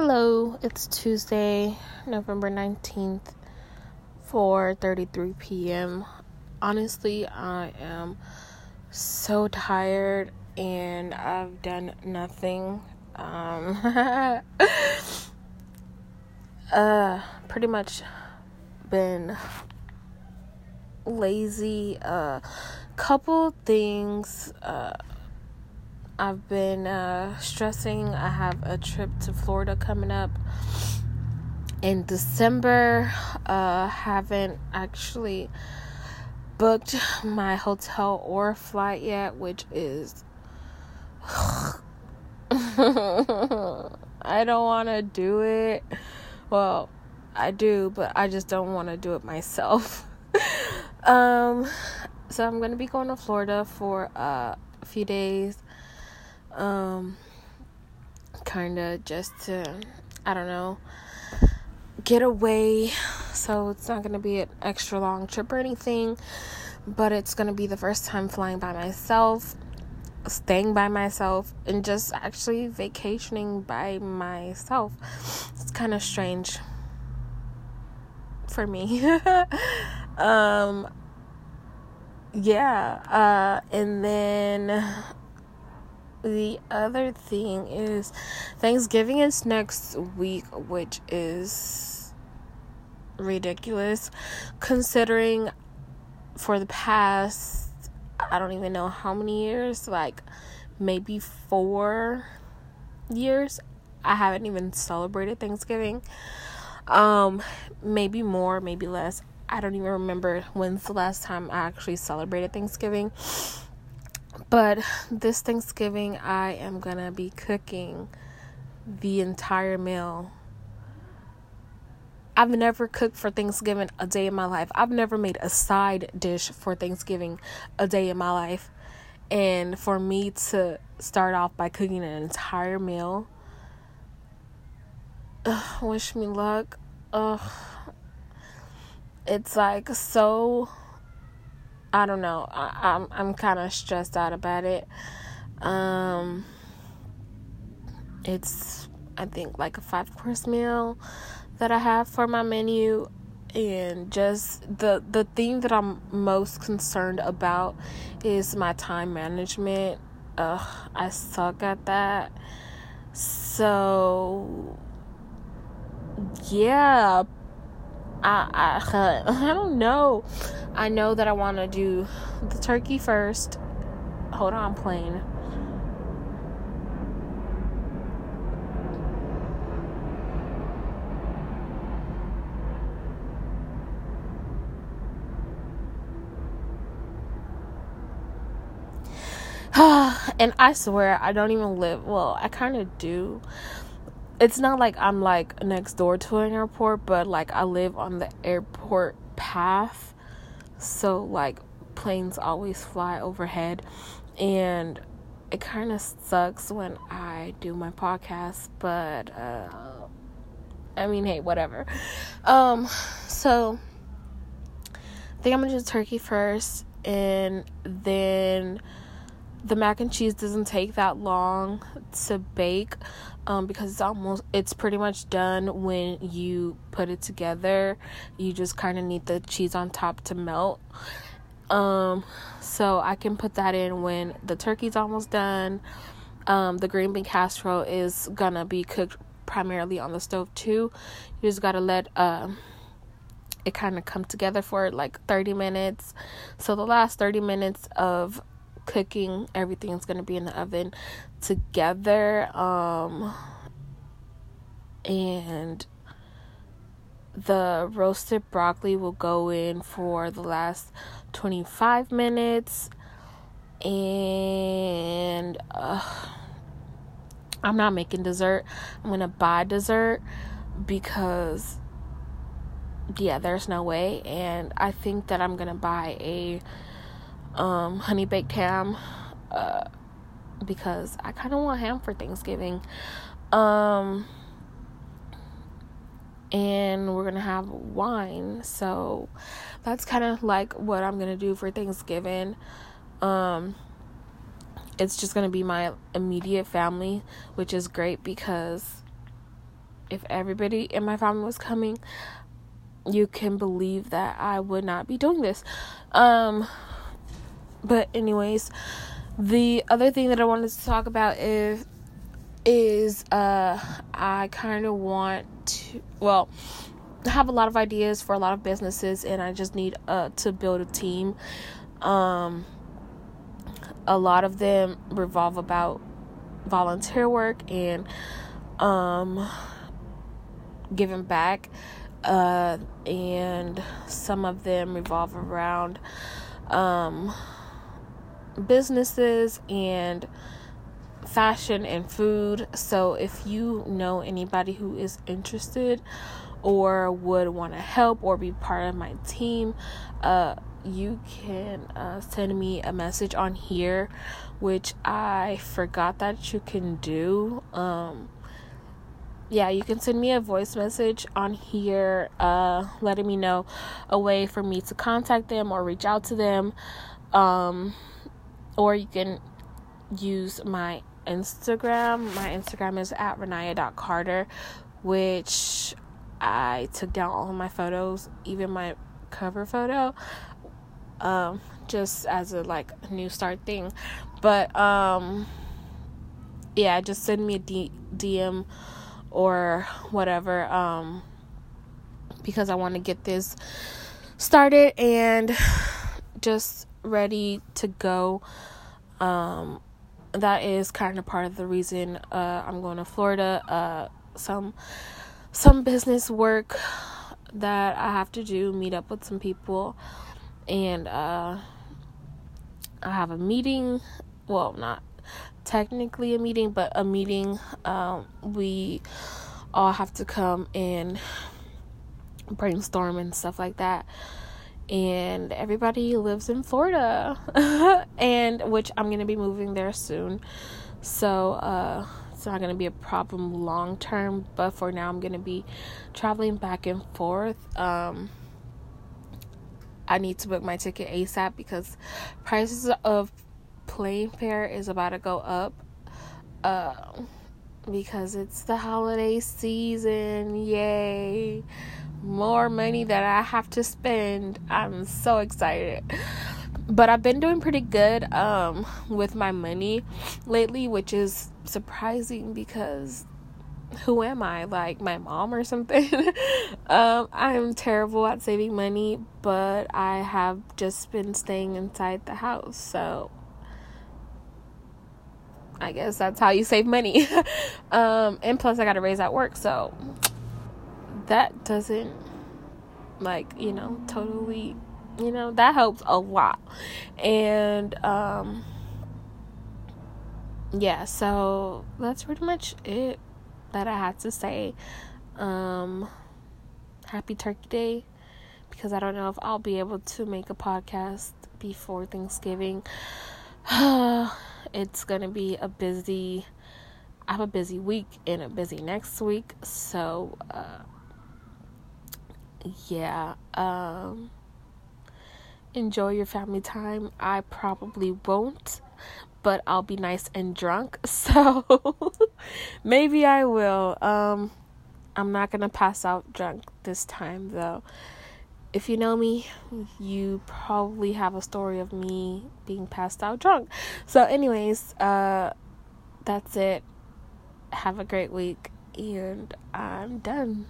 Hello, it's Tuesday, November 19th, 4:33 p.m. Honestly, I am so tired and I've done nothing. Um uh pretty much been lazy. A uh, couple things uh I've been uh, stressing. I have a trip to Florida coming up in December. Uh, haven't actually booked my hotel or flight yet, which is. I don't want to do it. Well, I do, but I just don't want to do it myself. um, so I'm gonna be going to Florida for uh, a few days um kind of just to I don't know get away. So it's not going to be an extra long trip or anything but it's going to be the first time flying by myself staying by myself and just actually vacationing by myself. It's kind of strange for me. Um yeah uh and then the other thing is Thanksgiving is next week, which is ridiculous considering for the past I don't even know how many years, like maybe 4 years I haven't even celebrated Thanksgiving. Um maybe more, maybe less. I don't even remember when's the last time I actually celebrated Thanksgiving. But this Thanksgiving, I am gonna be cooking the entire meal. I've never cooked for Thanksgiving a day in my life. I've never made a side dish for Thanksgiving a day in my life. And for me to start off by cooking an entire meal, ugh, wish me luck. Ugh. It's like so I don't know. I, am I'm, I'm kind of stressed out about it. Um, it's I think like a five course meal that I have for my menu, and just the the thing that I'm most concerned about is my time management. Ugh, I suck at that. So yeah, I I I don't know. I know that I want to do the turkey first. Hold on, plane. and I swear I don't even live well, I kind of do it's not like I'm like next door to an airport, but like I live on the airport path. So like planes always fly overhead and it kind of sucks when I do my podcast, but uh I mean, hey, whatever. Um so I think I'm to do turkey first and then the mac and cheese doesn't take that long to bake um, because it's almost it's pretty much done when you put it together. You just kind of need the cheese on top to melt. Um, so i can put that in when the turkey's almost done. Um, the green bean casserole is gonna be cooked primarily on the stove too. You just gotta let uh, it kind of come together for like 30 minutes. So the last 30 minutes of cooking everything's going to be in the oven together um and the roasted broccoli will go in for the last 25 minutes and uh, I'm not making dessert. I'm going to buy dessert because yeah, there's no way and I think that I'm to buy a um, honey baked ham uh, because I kind of want ham for Thanksgiving. Um, and we're gonna have wine, so that's kind of like what I'm gonna do for Thanksgiving. Um, it's just gonna be my immediate family, which is great because if everybody in my family was coming, you can believe that I would not be doing this. Um, but anyways, the other thing that I wanted to talk about is is uh I kind of want to well I have a lot of ideas for a lot of businesses and I just need uh to build a team. Um a lot of them revolve about volunteer work and um giving back uh and some of them revolve around um businesses and fashion and food. So if you know anybody who is interested or would want to help or be part of my team, uh, you can uh, send me a message on here, which I forgot that you can do. Um, yeah, you can send me a voice message on here, uh, letting me know a way for me to contact them or reach out to them. Um, or you can use my Instagram. My Instagram is at renaya.carter, which I took down all of my photos, even my cover photo, um, just as a like new start thing. But um, yeah, just send me a D- DM or whatever, um, because I want to get this started and just ready to go. Um, that is kind of part of the reason uh, I'm going to Florida. Uh, some some business work that I have to do, meet up with some people, and uh, I have a meeting. Well, not technically a meeting, but a meeting. Um, we all have to come and brainstorm and stuff like that and everybody lives in Florida and which I'm to be moving there soon. So uh it's not to be a problem long term, but for now I'm to be traveling back and forth. Um I need to book my ticket ASAP because prices of plane fare is about to go up. Uh because it's the holiday season. Yay more money that I have to spend. I'm so excited. But I've been doing pretty good um, with my money lately, which is surprising because who am I? Like my mom or something? um, I'm terrible at saving money, but I have just been staying inside the house. So I guess that's how you save money. um, and plus, I got to raise at work. So that doesn't like you know totally you know that helps a lot. And um yeah so that's pretty much it that i had to say. Um happy turkey day because i don't know if i'll be able to make a podcast before thanksgiving. It's gonna be a busy i have a busy week and a busy next week so uh yeah, um, enjoy your family time. I probably won't, but I'll be nice and drunk. So maybe I will. Um, I'm not gonna pass out drunk this time though. If you know me, you probably have a story of me being passed out drunk. So, anyways, uh, that's it. Have a great week, and I'm done.